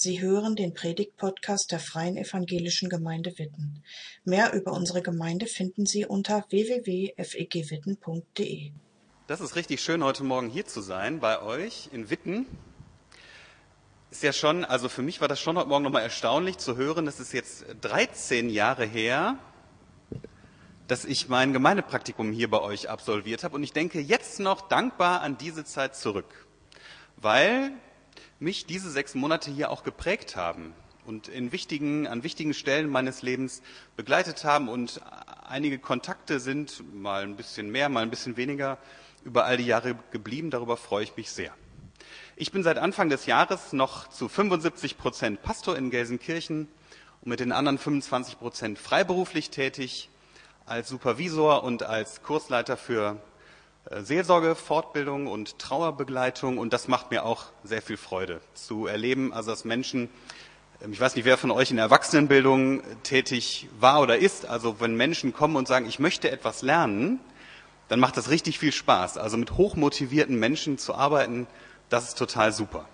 Sie hören den Predigt-Podcast der Freien Evangelischen Gemeinde Witten. Mehr über unsere Gemeinde finden Sie unter www.fegwitten.de. Das ist richtig schön, heute Morgen hier zu sein bei euch in Witten. Ist ja schon, also für mich war das schon heute Morgen nochmal erstaunlich zu hören. Es ist jetzt 13 Jahre her, dass ich mein Gemeindepraktikum hier bei euch absolviert habe. Und ich denke jetzt noch dankbar an diese Zeit zurück, weil mich diese sechs Monate hier auch geprägt haben und in wichtigen, an wichtigen Stellen meines Lebens begleitet haben und einige Kontakte sind mal ein bisschen mehr, mal ein bisschen weniger über all die Jahre geblieben. Darüber freue ich mich sehr. Ich bin seit Anfang des Jahres noch zu 75 Prozent Pastor in Gelsenkirchen und mit den anderen 25 Prozent freiberuflich tätig als Supervisor und als Kursleiter für Seelsorge, Fortbildung und Trauerbegleitung und das macht mir auch sehr viel Freude zu erleben, also dass Menschen, ähm, ich weiß nicht, wer von euch in der Erwachsenenbildung tätig war oder ist, also wenn Menschen kommen und sagen, ich möchte etwas lernen, dann macht das richtig viel Spaß. Also mit hochmotivierten Menschen zu arbeiten, das ist total super.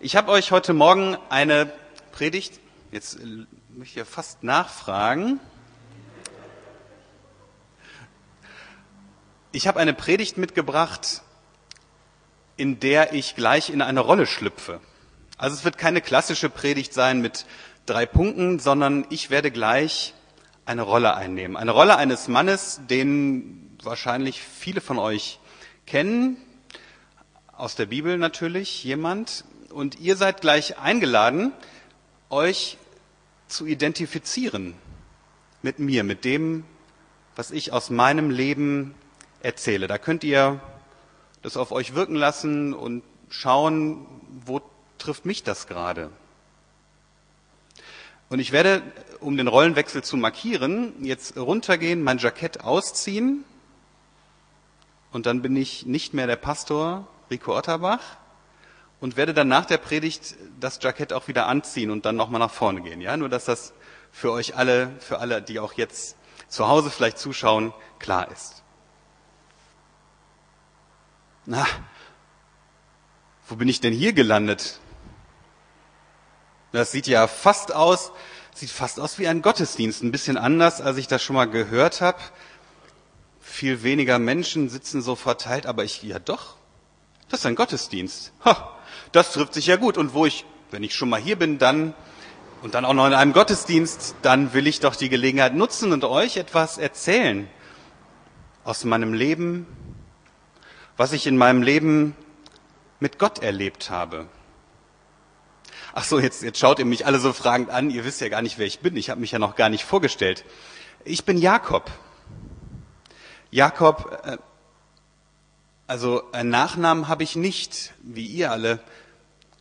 Ich habe euch heute Morgen eine Predigt, jetzt äh, möchte ich ja fast nachfragen, Ich habe eine Predigt mitgebracht, in der ich gleich in eine Rolle schlüpfe. Also es wird keine klassische Predigt sein mit drei Punkten, sondern ich werde gleich eine Rolle einnehmen. Eine Rolle eines Mannes, den wahrscheinlich viele von euch kennen, aus der Bibel natürlich jemand. Und ihr seid gleich eingeladen, euch zu identifizieren mit mir, mit dem, was ich aus meinem Leben erzähle. Da könnt ihr das auf euch wirken lassen und schauen, wo trifft mich das gerade. Und ich werde, um den Rollenwechsel zu markieren, jetzt runtergehen, mein Jackett ausziehen und dann bin ich nicht mehr der Pastor Rico Otterbach und werde dann nach der Predigt das Jackett auch wieder anziehen und dann nochmal nach vorne gehen. Ja, nur dass das für euch alle, für alle, die auch jetzt zu Hause vielleicht zuschauen, klar ist. Na, wo bin ich denn hier gelandet? Das sieht ja fast aus, sieht fast aus wie ein Gottesdienst, ein bisschen anders, als ich das schon mal gehört habe. Viel weniger Menschen sitzen so verteilt, aber ich, ja doch, das ist ein Gottesdienst. Ha, das trifft sich ja gut. Und wo ich, wenn ich schon mal hier bin, dann und dann auch noch in einem Gottesdienst, dann will ich doch die Gelegenheit nutzen und euch etwas erzählen aus meinem Leben, was ich in meinem Leben mit Gott erlebt habe. Ach so, jetzt, jetzt schaut ihr mich alle so fragend an. Ihr wisst ja gar nicht, wer ich bin. Ich habe mich ja noch gar nicht vorgestellt. Ich bin Jakob. Jakob, äh, also einen Nachnamen habe ich nicht, wie ihr alle.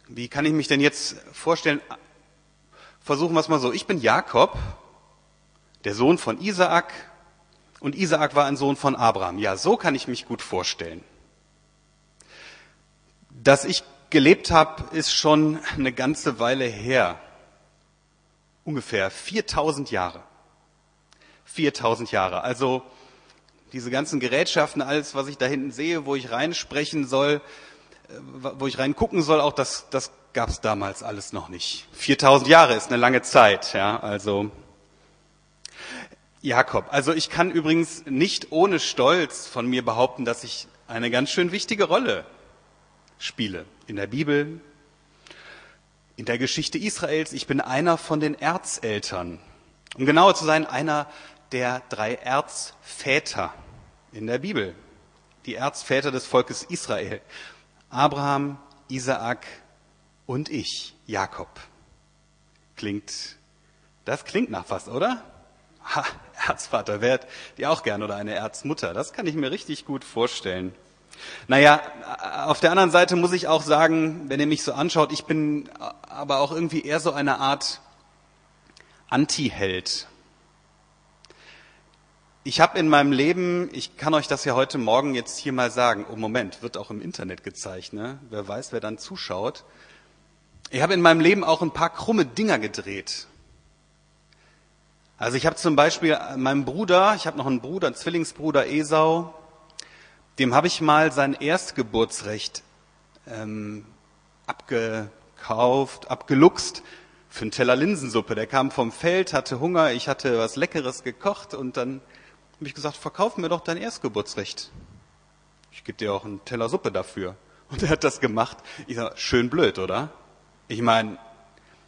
Wie kann ich mich denn jetzt vorstellen? Versuchen wir es mal so. Ich bin Jakob, der Sohn von Isaak, und Isaak war ein Sohn von Abraham. Ja, so kann ich mich gut vorstellen. Dass ich gelebt habe, ist schon eine ganze Weile her. Ungefähr 4000 Jahre. 4000 Jahre. Also diese ganzen Gerätschaften, alles, was ich da hinten sehe, wo ich reinsprechen soll, äh, wo ich reingucken soll, auch das, das gab es damals alles noch nicht. 4000 Jahre ist eine lange Zeit, ja, also Jakob. Also ich kann übrigens nicht ohne Stolz von mir behaupten, dass ich eine ganz schön wichtige Rolle spiele. In der Bibel, in der Geschichte Israels. Ich bin einer von den Erzeltern. Um genauer zu sein, einer der drei Erzväter in der Bibel. Die Erzväter des Volkes Israel. Abraham, Isaak und ich, Jakob. Klingt, das klingt nach was, oder? Ha, Erzvater, wärt ihr auch gern oder eine Erzmutter. Das kann ich mir richtig gut vorstellen. Naja, auf der anderen Seite muss ich auch sagen, wenn ihr mich so anschaut, ich bin aber auch irgendwie eher so eine Art Anti-Held. Ich habe in meinem Leben, ich kann euch das ja heute Morgen jetzt hier mal sagen, oh Moment, wird auch im Internet gezeigt, ne? wer weiß, wer dann zuschaut. Ich habe in meinem Leben auch ein paar krumme Dinger gedreht. Also ich habe zum Beispiel meinem Bruder, ich habe noch einen Bruder, einen Zwillingsbruder Esau, dem habe ich mal sein Erstgeburtsrecht ähm, abge, abgekauft, abgeluchst für einen Teller Linsensuppe. Der kam vom Feld, hatte Hunger, ich hatte was Leckeres gekocht und dann habe ich gesagt, verkauf mir doch dein Erstgeburtsrecht. Ich gebe dir auch einen Teller Suppe dafür. Und er hat das gemacht. Ich sag, schön blöd, oder? Ich meine,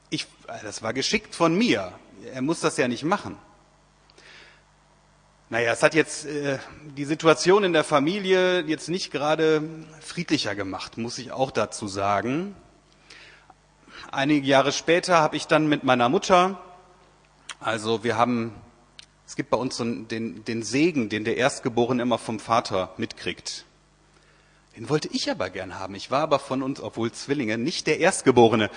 ich, das war geschickt von mir. Er muss das ja nicht machen. Naja, es hat jetzt äh, die Situation in der Familie jetzt nicht gerade friedlicher gemacht, muss ich auch dazu sagen. Einige Jahre später habe ich dann mit meiner Mutter, also wir haben, es gibt bei uns so den, den Segen, den der Erstgeborene immer vom Vater mitkriegt. Den wollte ich aber gern haben. Ich war aber von uns, obwohl Zwillinge, nicht der Erstgeborene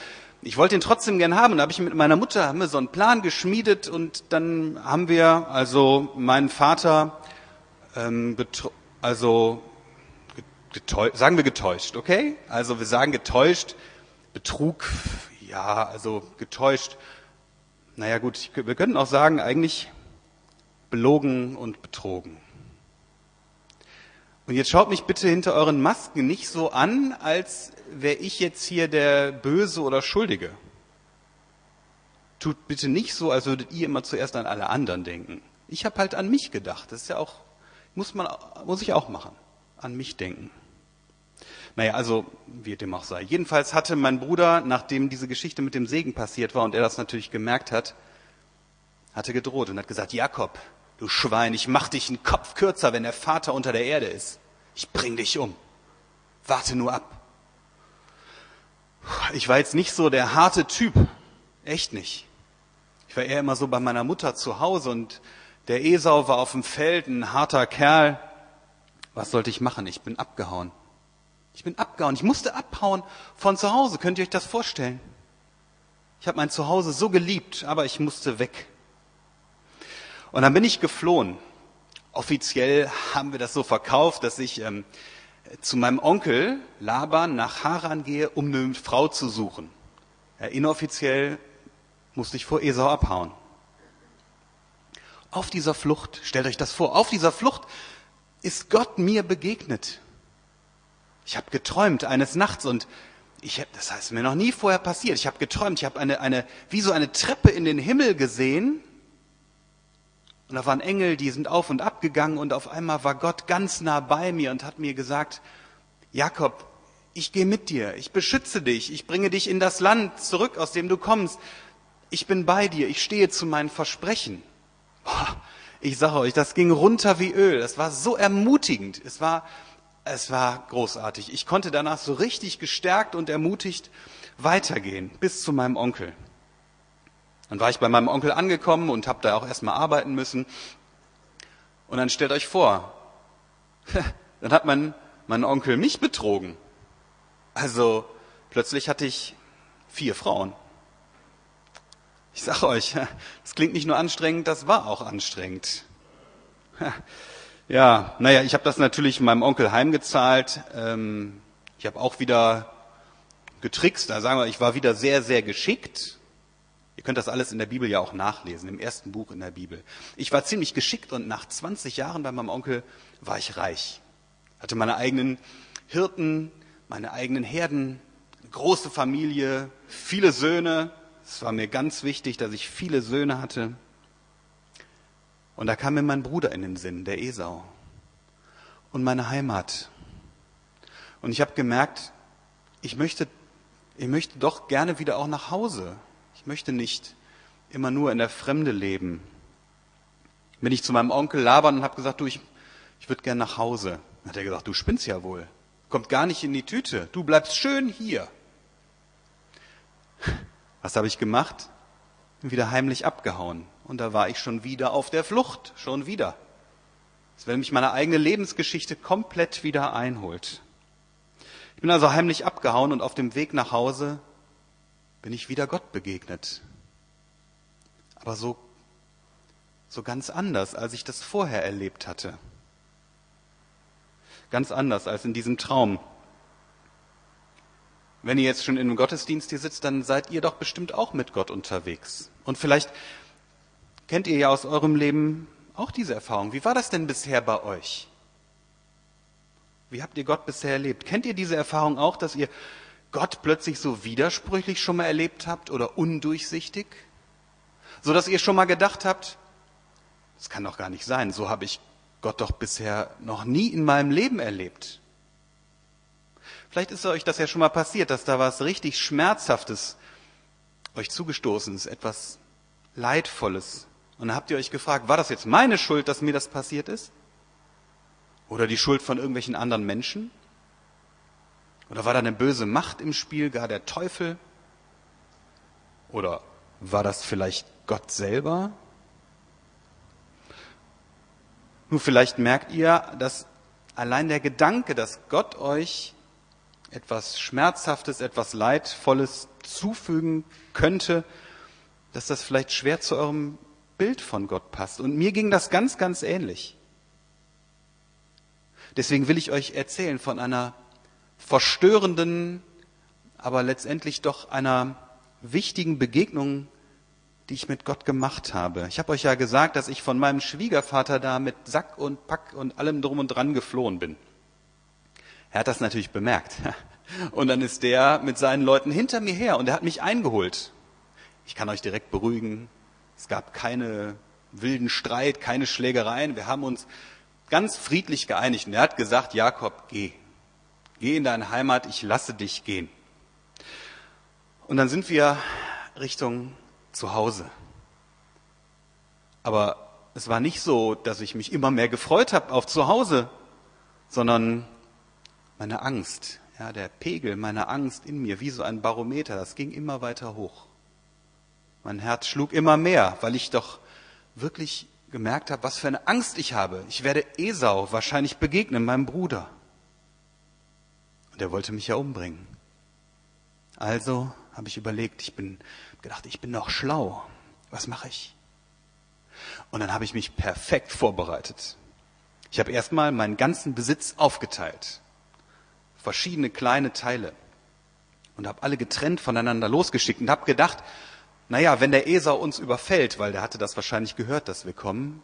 ich wollte ihn trotzdem gern haben. Da habe ich mit meiner Mutter haben wir so einen Plan geschmiedet und dann haben wir also meinen Vater ähm, also getäuscht, sagen wir getäuscht, okay? Also wir sagen getäuscht, Betrug, ja, also getäuscht. Naja gut, wir könnten auch sagen eigentlich belogen und betrogen. Und jetzt schaut mich bitte hinter euren Masken nicht so an, als wäre ich jetzt hier der Böse oder Schuldige. Tut bitte nicht so, als würdet ihr immer zuerst an alle anderen denken. Ich habe halt an mich gedacht. Das ist ja auch, muss man, muss ich auch machen. An mich denken. Naja, also, wie dem auch sei. Jedenfalls hatte mein Bruder, nachdem diese Geschichte mit dem Segen passiert war und er das natürlich gemerkt hat, hatte gedroht und hat gesagt, Jakob, Du Schwein, ich mach dich einen Kopf kürzer, wenn der Vater unter der Erde ist. Ich bring dich um. Warte nur ab. Ich war jetzt nicht so der harte Typ. Echt nicht. Ich war eher immer so bei meiner Mutter zu Hause und der Esau war auf dem Feld, ein harter Kerl. Was sollte ich machen? Ich bin abgehauen. Ich bin abgehauen. Ich musste abhauen von zu Hause. Könnt ihr euch das vorstellen? Ich habe mein Zuhause so geliebt, aber ich musste weg. Und dann bin ich geflohen. Offiziell haben wir das so verkauft, dass ich ähm, zu meinem Onkel Laban nach Haran gehe, um eine Frau zu suchen. Ja, inoffiziell musste ich vor Esau abhauen. Auf dieser Flucht, stellt euch das vor, auf dieser Flucht ist Gott mir begegnet. Ich habe geträumt eines Nachts und ich hab, das heißt mir noch nie vorher passiert. Ich habe geträumt, ich habe eine, eine, wie so eine Treppe in den Himmel gesehen und da waren Engel, die sind auf und ab gegangen und auf einmal war Gott ganz nah bei mir und hat mir gesagt, Jakob, ich gehe mit dir, ich beschütze dich, ich bringe dich in das Land zurück, aus dem du kommst. Ich bin bei dir, ich stehe zu meinen Versprechen. Ich sage euch, das ging runter wie Öl. Das war so ermutigend. Es war, es war großartig. Ich konnte danach so richtig gestärkt und ermutigt weitergehen bis zu meinem Onkel. Dann war ich bei meinem Onkel angekommen und habe da auch erstmal arbeiten müssen. Und dann stellt euch vor, dann hat mein, mein Onkel mich betrogen. Also plötzlich hatte ich vier Frauen. Ich sage euch, das klingt nicht nur anstrengend, das war auch anstrengend. Ja, naja, ich habe das natürlich meinem Onkel heimgezahlt. Ähm, ich habe auch wieder getrickst. Da sagen wir, ich war wieder sehr, sehr geschickt. Ihr könnt das alles in der Bibel ja auch nachlesen, im ersten Buch in der Bibel. Ich war ziemlich geschickt und nach 20 Jahren bei meinem Onkel war ich reich. Hatte meine eigenen Hirten, meine eigenen Herden, große Familie, viele Söhne. Es war mir ganz wichtig, dass ich viele Söhne hatte. Und da kam mir mein Bruder in den Sinn, der Esau. Und meine Heimat. Und ich habe gemerkt, ich möchte, ich möchte doch gerne wieder auch nach Hause. Ich möchte nicht immer nur in der Fremde leben. Bin ich zu meinem Onkel labern und habe gesagt, du, ich, ich würde gern nach Hause. Dann hat er gesagt, du spinnst ja wohl. Kommt gar nicht in die Tüte. Du bleibst schön hier. Was habe ich gemacht? Bin wieder heimlich abgehauen. Und da war ich schon wieder auf der Flucht. Schon wieder. Als wenn mich meine eigene Lebensgeschichte komplett wieder einholt. Ich bin also heimlich abgehauen und auf dem Weg nach Hause bin ich wieder Gott begegnet. Aber so, so ganz anders, als ich das vorher erlebt hatte. Ganz anders als in diesem Traum. Wenn ihr jetzt schon in einem Gottesdienst hier sitzt, dann seid ihr doch bestimmt auch mit Gott unterwegs. Und vielleicht kennt ihr ja aus eurem Leben auch diese Erfahrung. Wie war das denn bisher bei euch? Wie habt ihr Gott bisher erlebt? Kennt ihr diese Erfahrung auch, dass ihr Gott plötzlich so widersprüchlich schon mal erlebt habt oder undurchsichtig? So dass ihr schon mal gedacht habt, das kann doch gar nicht sein, so habe ich Gott doch bisher noch nie in meinem Leben erlebt. Vielleicht ist euch das ja schon mal passiert, dass da was richtig Schmerzhaftes euch zugestoßen ist, etwas Leidvolles. Und dann habt ihr euch gefragt, war das jetzt meine Schuld, dass mir das passiert ist? Oder die Schuld von irgendwelchen anderen Menschen? Oder war da eine böse Macht im Spiel, gar der Teufel? Oder war das vielleicht Gott selber? Nur vielleicht merkt ihr, dass allein der Gedanke, dass Gott euch etwas Schmerzhaftes, etwas Leidvolles zufügen könnte, dass das vielleicht schwer zu eurem Bild von Gott passt. Und mir ging das ganz, ganz ähnlich. Deswegen will ich euch erzählen von einer verstörenden, aber letztendlich doch einer wichtigen Begegnung, die ich mit Gott gemacht habe. Ich habe euch ja gesagt, dass ich von meinem Schwiegervater da mit Sack und Pack und allem drum und dran geflohen bin. Er hat das natürlich bemerkt. Und dann ist der mit seinen Leuten hinter mir her und er hat mich eingeholt. Ich kann euch direkt beruhigen. Es gab keine wilden Streit, keine Schlägereien. Wir haben uns ganz friedlich geeinigt. Und er hat gesagt, Jakob, geh. Geh in deine Heimat, ich lasse dich gehen. Und dann sind wir Richtung Zuhause. Aber es war nicht so, dass ich mich immer mehr gefreut habe auf Zuhause, sondern meine Angst, ja, der Pegel meiner Angst in mir, wie so ein Barometer, das ging immer weiter hoch. Mein Herz schlug immer mehr, weil ich doch wirklich gemerkt habe, was für eine Angst ich habe. Ich werde Esau wahrscheinlich begegnen, meinem Bruder. Und er wollte mich ja umbringen. Also habe ich überlegt, ich bin gedacht, ich bin noch schlau. Was mache ich? Und dann habe ich mich perfekt vorbereitet. Ich habe erstmal meinen ganzen Besitz aufgeteilt. Verschiedene kleine Teile. Und habe alle getrennt voneinander losgeschickt und habe gedacht, naja, wenn der Esau uns überfällt, weil der hatte das wahrscheinlich gehört, dass wir kommen,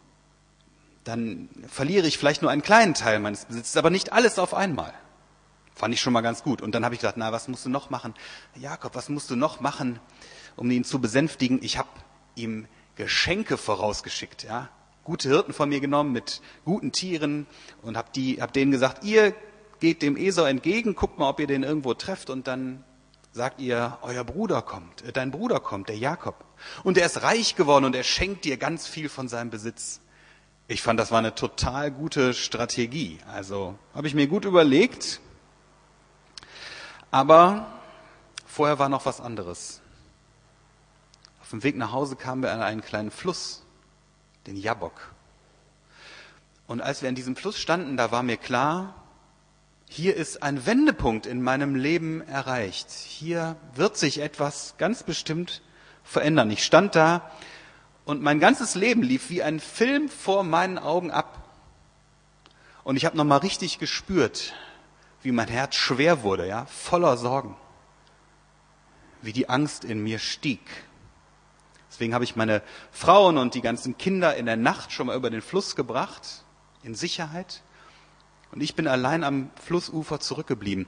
dann verliere ich vielleicht nur einen kleinen Teil meines Besitzes, aber nicht alles auf einmal. Fand ich schon mal ganz gut. Und dann habe ich gedacht, na, was musst du noch machen? Jakob, was musst du noch machen, um ihn zu besänftigen? Ich habe ihm Geschenke vorausgeschickt, ja. Gute Hirten von mir genommen mit guten Tieren und habe hab denen gesagt, ihr geht dem Esau entgegen, guckt mal, ob ihr den irgendwo trefft und dann sagt ihr, euer Bruder kommt, äh, dein Bruder kommt, der Jakob. Und er ist reich geworden und er schenkt dir ganz viel von seinem Besitz. Ich fand, das war eine total gute Strategie. Also habe ich mir gut überlegt, aber vorher war noch was anderes. Auf dem Weg nach Hause kamen wir an einen kleinen Fluss, den Jabok. Und als wir an diesem Fluss standen, da war mir klar, hier ist ein Wendepunkt in meinem Leben erreicht. Hier wird sich etwas ganz bestimmt verändern. Ich stand da und mein ganzes Leben lief wie ein Film vor meinen Augen ab. Und ich habe nochmal richtig gespürt, wie mein Herz schwer wurde, ja, voller Sorgen, wie die Angst in mir stieg. Deswegen habe ich meine Frauen und die ganzen Kinder in der Nacht schon mal über den Fluss gebracht, in Sicherheit. Und ich bin allein am Flussufer zurückgeblieben.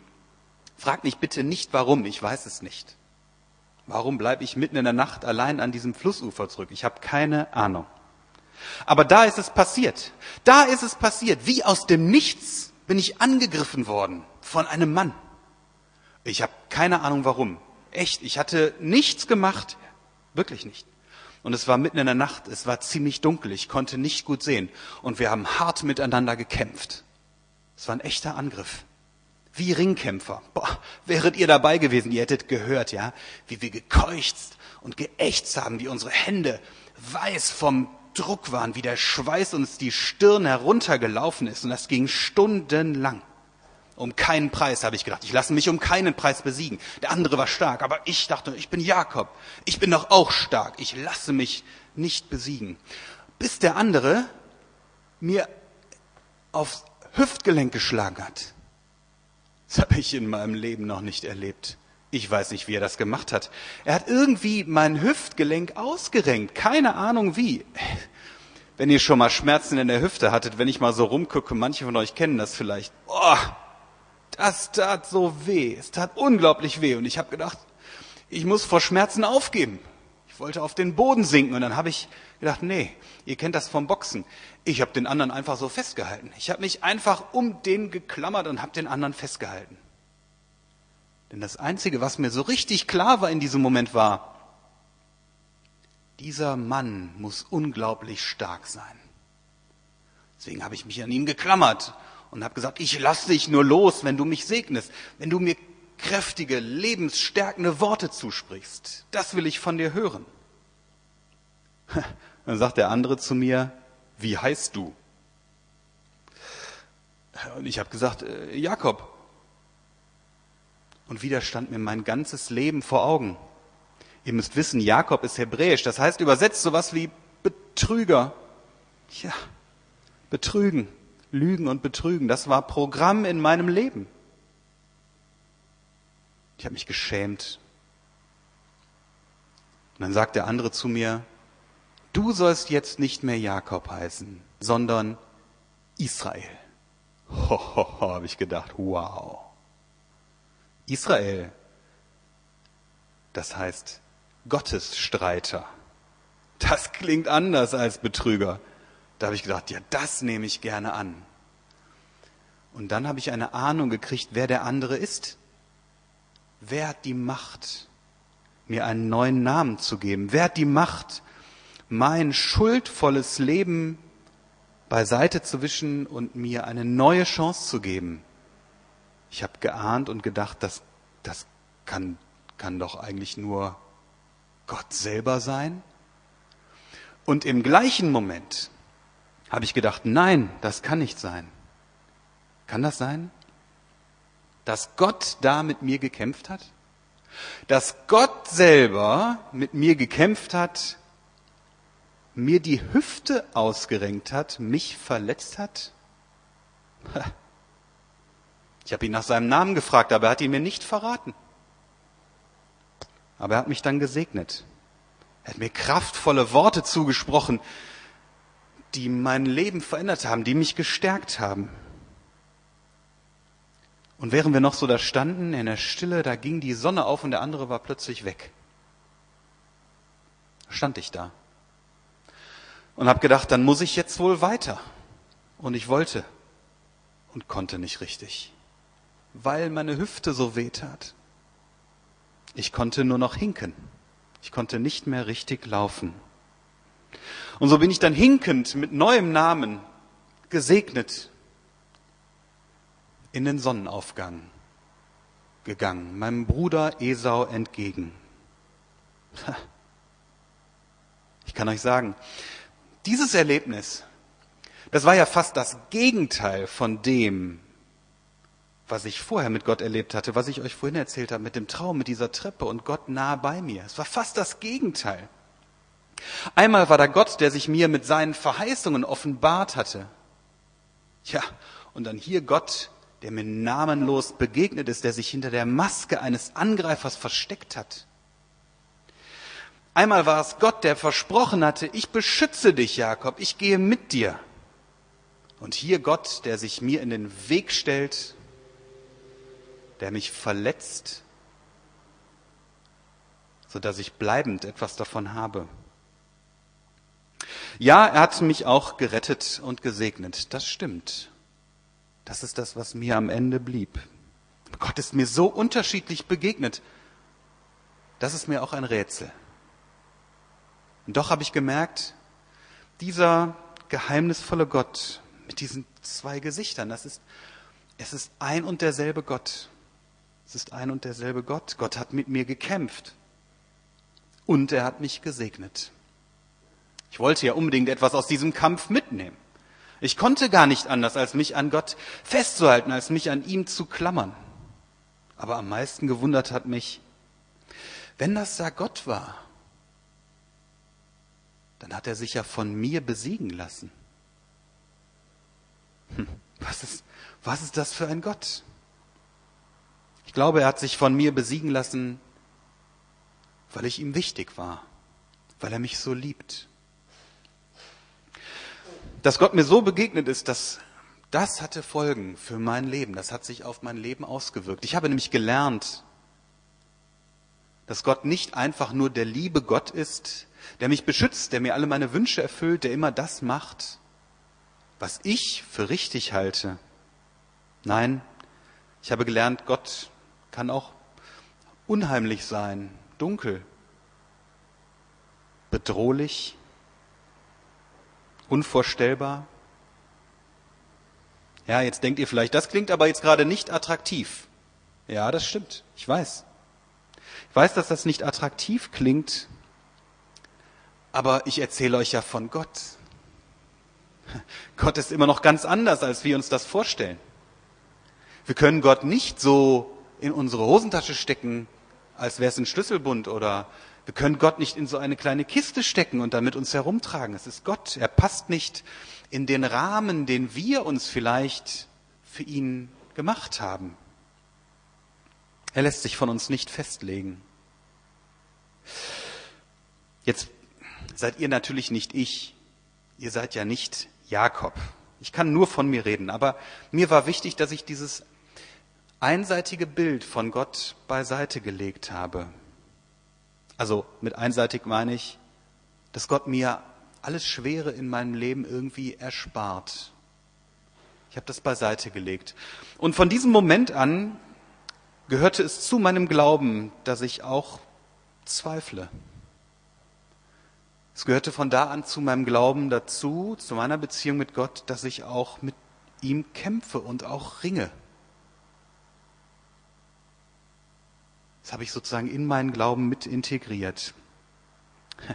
Frag mich bitte nicht warum, ich weiß es nicht. Warum bleibe ich mitten in der Nacht allein an diesem Flussufer zurück? Ich habe keine Ahnung. Aber da ist es passiert. Da ist es passiert. Wie aus dem Nichts bin ich angegriffen worden von einem Mann. Ich habe keine Ahnung warum. Echt, ich hatte nichts gemacht, wirklich nicht. Und es war mitten in der Nacht, es war ziemlich dunkel, ich konnte nicht gut sehen. Und wir haben hart miteinander gekämpft. Es war ein echter Angriff. Wie Ringkämpfer. Boah, wäret ihr dabei gewesen, ihr hättet gehört, ja, wie wir gekeucht und geächtzt haben, wie unsere Hände weiß vom Druck waren, wie der Schweiß uns die Stirn heruntergelaufen ist. Und das ging stundenlang. Um keinen Preis, habe ich gedacht. Ich lasse mich um keinen Preis besiegen. Der andere war stark, aber ich dachte, ich bin Jakob. Ich bin doch auch stark. Ich lasse mich nicht besiegen. Bis der andere mir aufs Hüftgelenk geschlagen hat. Das habe ich in meinem Leben noch nicht erlebt. Ich weiß nicht, wie er das gemacht hat. Er hat irgendwie mein Hüftgelenk ausgerenkt. Keine Ahnung wie. Wenn ihr schon mal Schmerzen in der Hüfte hattet, wenn ich mal so rumgucke, manche von euch kennen das vielleicht. Oh, Das tat so weh. Es tat unglaublich weh. Und ich habe gedacht, ich muss vor Schmerzen aufgeben. Ich wollte auf den Boden sinken. Und dann habe ich gedacht, nee, ihr kennt das vom Boxen. Ich habe den anderen einfach so festgehalten. Ich habe mich einfach um den geklammert und habe den anderen festgehalten. Denn das Einzige, was mir so richtig klar war in diesem Moment war, dieser Mann muss unglaublich stark sein. Deswegen habe ich mich an ihn geklammert und habe gesagt, ich lass dich nur los, wenn du mich segnest, wenn du mir kräftige, lebensstärkende Worte zusprichst. Das will ich von dir hören. Dann sagt der andere zu mir, wie heißt du? Und ich habe gesagt, äh, Jakob. Und wieder stand mir mein ganzes Leben vor Augen. Ihr müsst wissen, Jakob ist hebräisch, das heißt übersetzt sowas wie Betrüger. Ja, betrügen, lügen und betrügen, das war Programm in meinem Leben. Ich habe mich geschämt. Und dann sagt der andere zu mir, du sollst jetzt nicht mehr Jakob heißen, sondern Israel. Ho, ho, ho, habe ich gedacht, wow. Israel, das heißt Gottesstreiter. Das klingt anders als Betrüger. Da habe ich gedacht, ja, das nehme ich gerne an. Und dann habe ich eine Ahnung gekriegt, wer der andere ist. Wer hat die Macht, mir einen neuen Namen zu geben? Wer hat die Macht, mein schuldvolles Leben beiseite zu wischen und mir eine neue Chance zu geben? Ich habe geahnt und gedacht, das, das kann, kann doch eigentlich nur Gott selber sein? Und im gleichen Moment habe ich gedacht, nein, das kann nicht sein. Kann das sein? Dass Gott da mit mir gekämpft hat? Dass Gott selber mit mir gekämpft hat, mir die Hüfte ausgerenkt hat, mich verletzt hat? Ich habe ihn nach seinem Namen gefragt, aber er hat ihn mir nicht verraten. Aber er hat mich dann gesegnet. Er hat mir kraftvolle Worte zugesprochen, die mein Leben verändert haben, die mich gestärkt haben. Und während wir noch so da standen, in der Stille, da ging die Sonne auf und der andere war plötzlich weg. Stand ich da und habe gedacht, dann muss ich jetzt wohl weiter. Und ich wollte und konnte nicht richtig, weil meine Hüfte so weh tat. Ich konnte nur noch hinken. Ich konnte nicht mehr richtig laufen. Und so bin ich dann hinkend mit neuem Namen gesegnet in den Sonnenaufgang gegangen, meinem Bruder Esau entgegen. Ich kann euch sagen, dieses Erlebnis, das war ja fast das Gegenteil von dem, was ich vorher mit Gott erlebt hatte, was ich euch vorhin erzählt habe, mit dem Traum, mit dieser Treppe und Gott nah bei mir. Es war fast das Gegenteil. Einmal war da Gott, der sich mir mit seinen Verheißungen offenbart hatte. Ja, und dann hier Gott, der mir namenlos begegnet ist, der sich hinter der Maske eines Angreifers versteckt hat. Einmal war es Gott, der versprochen hatte, ich beschütze dich, Jakob, ich gehe mit dir. Und hier Gott, der sich mir in den Weg stellt der mich verletzt, so dass ich bleibend etwas davon habe. Ja, er hat mich auch gerettet und gesegnet. Das stimmt. Das ist das, was mir am Ende blieb. Gott ist mir so unterschiedlich begegnet. Das ist mir auch ein Rätsel. Und doch habe ich gemerkt, dieser geheimnisvolle Gott mit diesen zwei Gesichtern, das ist, es ist ein und derselbe Gott. Es ist ein und derselbe Gott. Gott hat mit mir gekämpft. Und er hat mich gesegnet. Ich wollte ja unbedingt etwas aus diesem Kampf mitnehmen. Ich konnte gar nicht anders, als mich an Gott festzuhalten, als mich an ihm zu klammern. Aber am meisten gewundert hat mich, wenn das da Gott war, dann hat er sich ja von mir besiegen lassen. Hm, was ist, was ist das für ein Gott? Ich glaube, er hat sich von mir besiegen lassen, weil ich ihm wichtig war, weil er mich so liebt. Dass Gott mir so begegnet ist, das, Das hatte Folgen für mein Leben. Das hat sich auf mein Leben ausgewirkt. Ich habe nämlich gelernt, dass Gott nicht einfach nur der liebe Gott ist, der mich beschützt, der mir alle meine Wünsche erfüllt, der immer das macht, was ich für richtig halte. Nein, ich habe gelernt, Gott kann auch unheimlich sein, dunkel, bedrohlich, unvorstellbar. Ja, jetzt denkt ihr vielleicht, das klingt aber jetzt gerade nicht attraktiv. Ja, das stimmt. Ich weiß. Ich weiß, dass das nicht attraktiv klingt, aber ich erzähle euch ja von Gott. Gott ist immer noch ganz anders, als wir uns das vorstellen. Wir können Gott nicht so in unsere Hosentasche stecken, als wäre es ein Schlüsselbund oder wir können Gott nicht in so eine kleine Kiste stecken und dann mit uns herumtragen. Es ist Gott. Er passt nicht in den Rahmen, den wir uns vielleicht für ihn gemacht haben. Er lässt sich von uns nicht festlegen. Jetzt seid ihr natürlich nicht ich. Ihr seid ja nicht Jakob. Ich kann nur von mir reden, aber mir war wichtig, dass ich dieses einseitige Bild von Gott beiseite gelegt habe. Also mit einseitig meine ich, dass Gott mir alles Schwere in meinem Leben irgendwie erspart. Ich habe das beiseite gelegt. Und von diesem Moment an gehörte es zu meinem Glauben, dass ich auch zweifle. Es gehörte von da an zu meinem Glauben dazu, zu meiner Beziehung mit Gott, dass ich auch mit ihm kämpfe und auch ringe. Habe ich sozusagen in meinen Glauben mit integriert.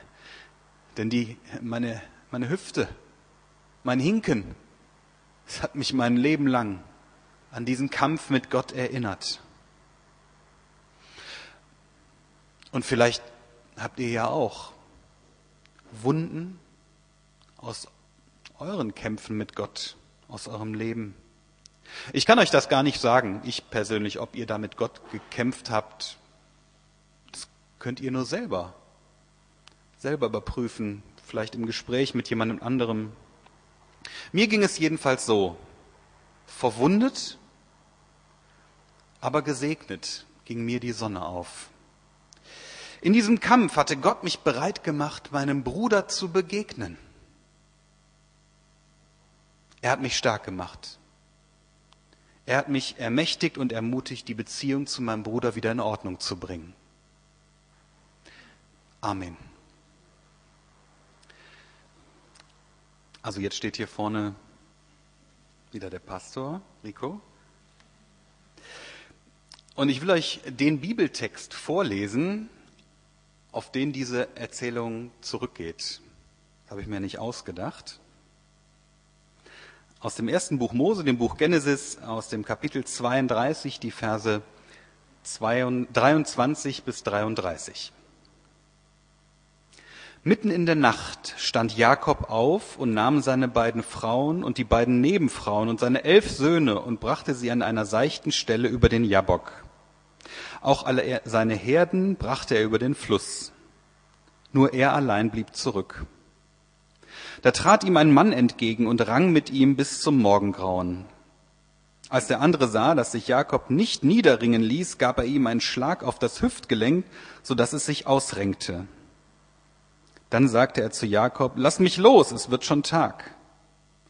Denn die, meine, meine Hüfte, mein Hinken, das hat mich mein Leben lang an diesen Kampf mit Gott erinnert. Und vielleicht habt ihr ja auch Wunden aus euren Kämpfen mit Gott, aus eurem Leben. Ich kann euch das gar nicht sagen, ich persönlich, ob ihr da mit Gott gekämpft habt. Könnt ihr nur selber, selber überprüfen, vielleicht im Gespräch mit jemandem anderem. Mir ging es jedenfalls so, verwundet, aber gesegnet ging mir die Sonne auf. In diesem Kampf hatte Gott mich bereit gemacht, meinem Bruder zu begegnen. Er hat mich stark gemacht. Er hat mich ermächtigt und ermutigt, die Beziehung zu meinem Bruder wieder in Ordnung zu bringen. Amen. Also jetzt steht hier vorne wieder der Pastor, Rico. Und ich will euch den Bibeltext vorlesen, auf den diese Erzählung zurückgeht. Das habe ich mir nicht ausgedacht aus dem ersten Buch Mose, dem Buch Genesis, aus dem Kapitel 32, die Verse 23 bis 33. Mitten in der Nacht stand Jakob auf und nahm seine beiden Frauen und die beiden Nebenfrauen und seine elf Söhne und brachte sie an einer seichten Stelle über den Jabok. Auch alle seine Herden brachte er über den Fluss. Nur er allein blieb zurück. Da trat ihm ein Mann entgegen und rang mit ihm bis zum Morgengrauen. Als der andere sah, dass sich Jakob nicht niederringen ließ, gab er ihm einen Schlag auf das Hüftgelenk, so dass es sich ausrenkte. Dann sagte er zu Jakob, lass mich los, es wird schon Tag.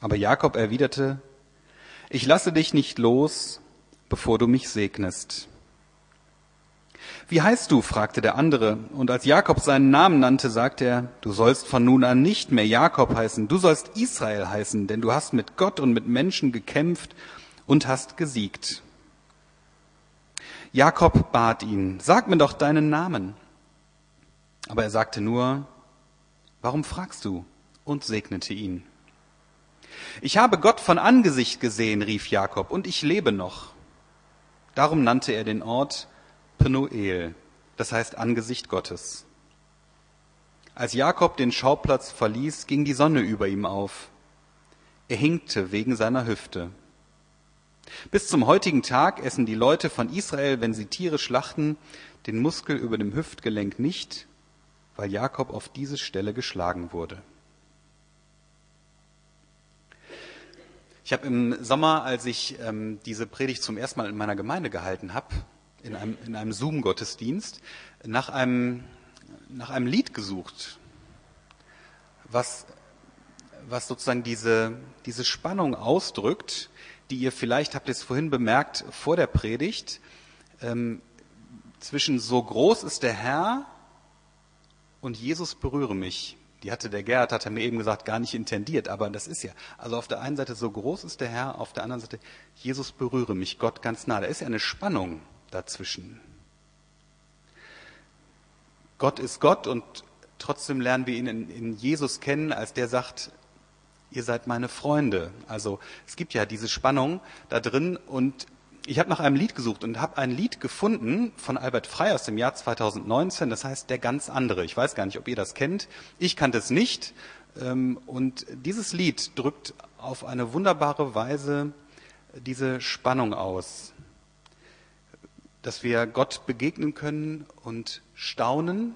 Aber Jakob erwiderte, ich lasse dich nicht los, bevor du mich segnest. Wie heißt du? fragte der andere. Und als Jakob seinen Namen nannte, sagte er, du sollst von nun an nicht mehr Jakob heißen, du sollst Israel heißen, denn du hast mit Gott und mit Menschen gekämpft und hast gesiegt. Jakob bat ihn, sag mir doch deinen Namen. Aber er sagte nur, warum fragst du? und segnete ihn. Ich habe Gott von Angesicht gesehen, rief Jakob, und ich lebe noch. Darum nannte er den Ort Penoel, das heißt Angesicht Gottes. Als Jakob den Schauplatz verließ, ging die Sonne über ihm auf. Er hinkte wegen seiner Hüfte. Bis zum heutigen Tag essen die Leute von Israel, wenn sie Tiere schlachten, den Muskel über dem Hüftgelenk nicht, weil Jakob auf diese Stelle geschlagen wurde. Ich habe im Sommer, als ich ähm, diese Predigt zum ersten Mal in meiner Gemeinde gehalten habe, in einem, in einem Zoom-Gottesdienst, nach einem, nach einem Lied gesucht, was, was sozusagen diese, diese Spannung ausdrückt, die ihr vielleicht, habt ihr es vorhin bemerkt, vor der Predigt, ähm, zwischen so groß ist der Herr und Jesus berühre mich die hatte der Gerhard, hat er mir eben gesagt, gar nicht intendiert, aber das ist ja. Also auf der einen Seite so groß ist der Herr, auf der anderen Seite Jesus berühre mich, Gott ganz nah. Da ist ja eine Spannung dazwischen. Gott ist Gott und trotzdem lernen wir ihn in, in Jesus kennen, als der sagt, ihr seid meine Freunde. Also es gibt ja diese Spannung da drin und ich habe nach einem Lied gesucht und habe ein Lied gefunden von Albert Frey aus dem Jahr 2019, das heißt Der ganz andere. Ich weiß gar nicht, ob ihr das kennt. Ich kannte es nicht. Ähm, und dieses Lied drückt auf eine wunderbare Weise diese Spannung aus, dass wir Gott begegnen können und staunen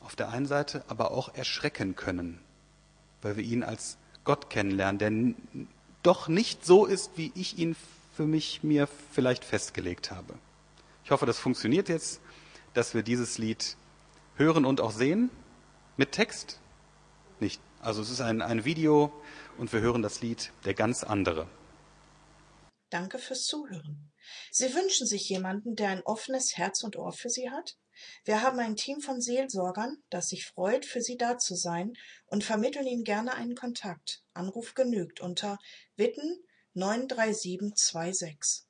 auf der einen Seite, aber auch erschrecken können, weil wir ihn als Gott kennenlernen, der doch nicht so ist, wie ich ihn für mich mir vielleicht festgelegt habe. Ich hoffe, das funktioniert jetzt, dass wir dieses Lied hören und auch sehen. Mit Text? Nicht. Also es ist ein, ein Video und wir hören das Lied Der ganz andere. Danke fürs Zuhören. Sie wünschen sich jemanden, der ein offenes Herz und Ohr für Sie hat? Wir haben ein Team von Seelsorgern, das sich freut, für Sie da zu sein und vermitteln Ihnen gerne einen Kontakt. Anruf genügt unter Witten 93726.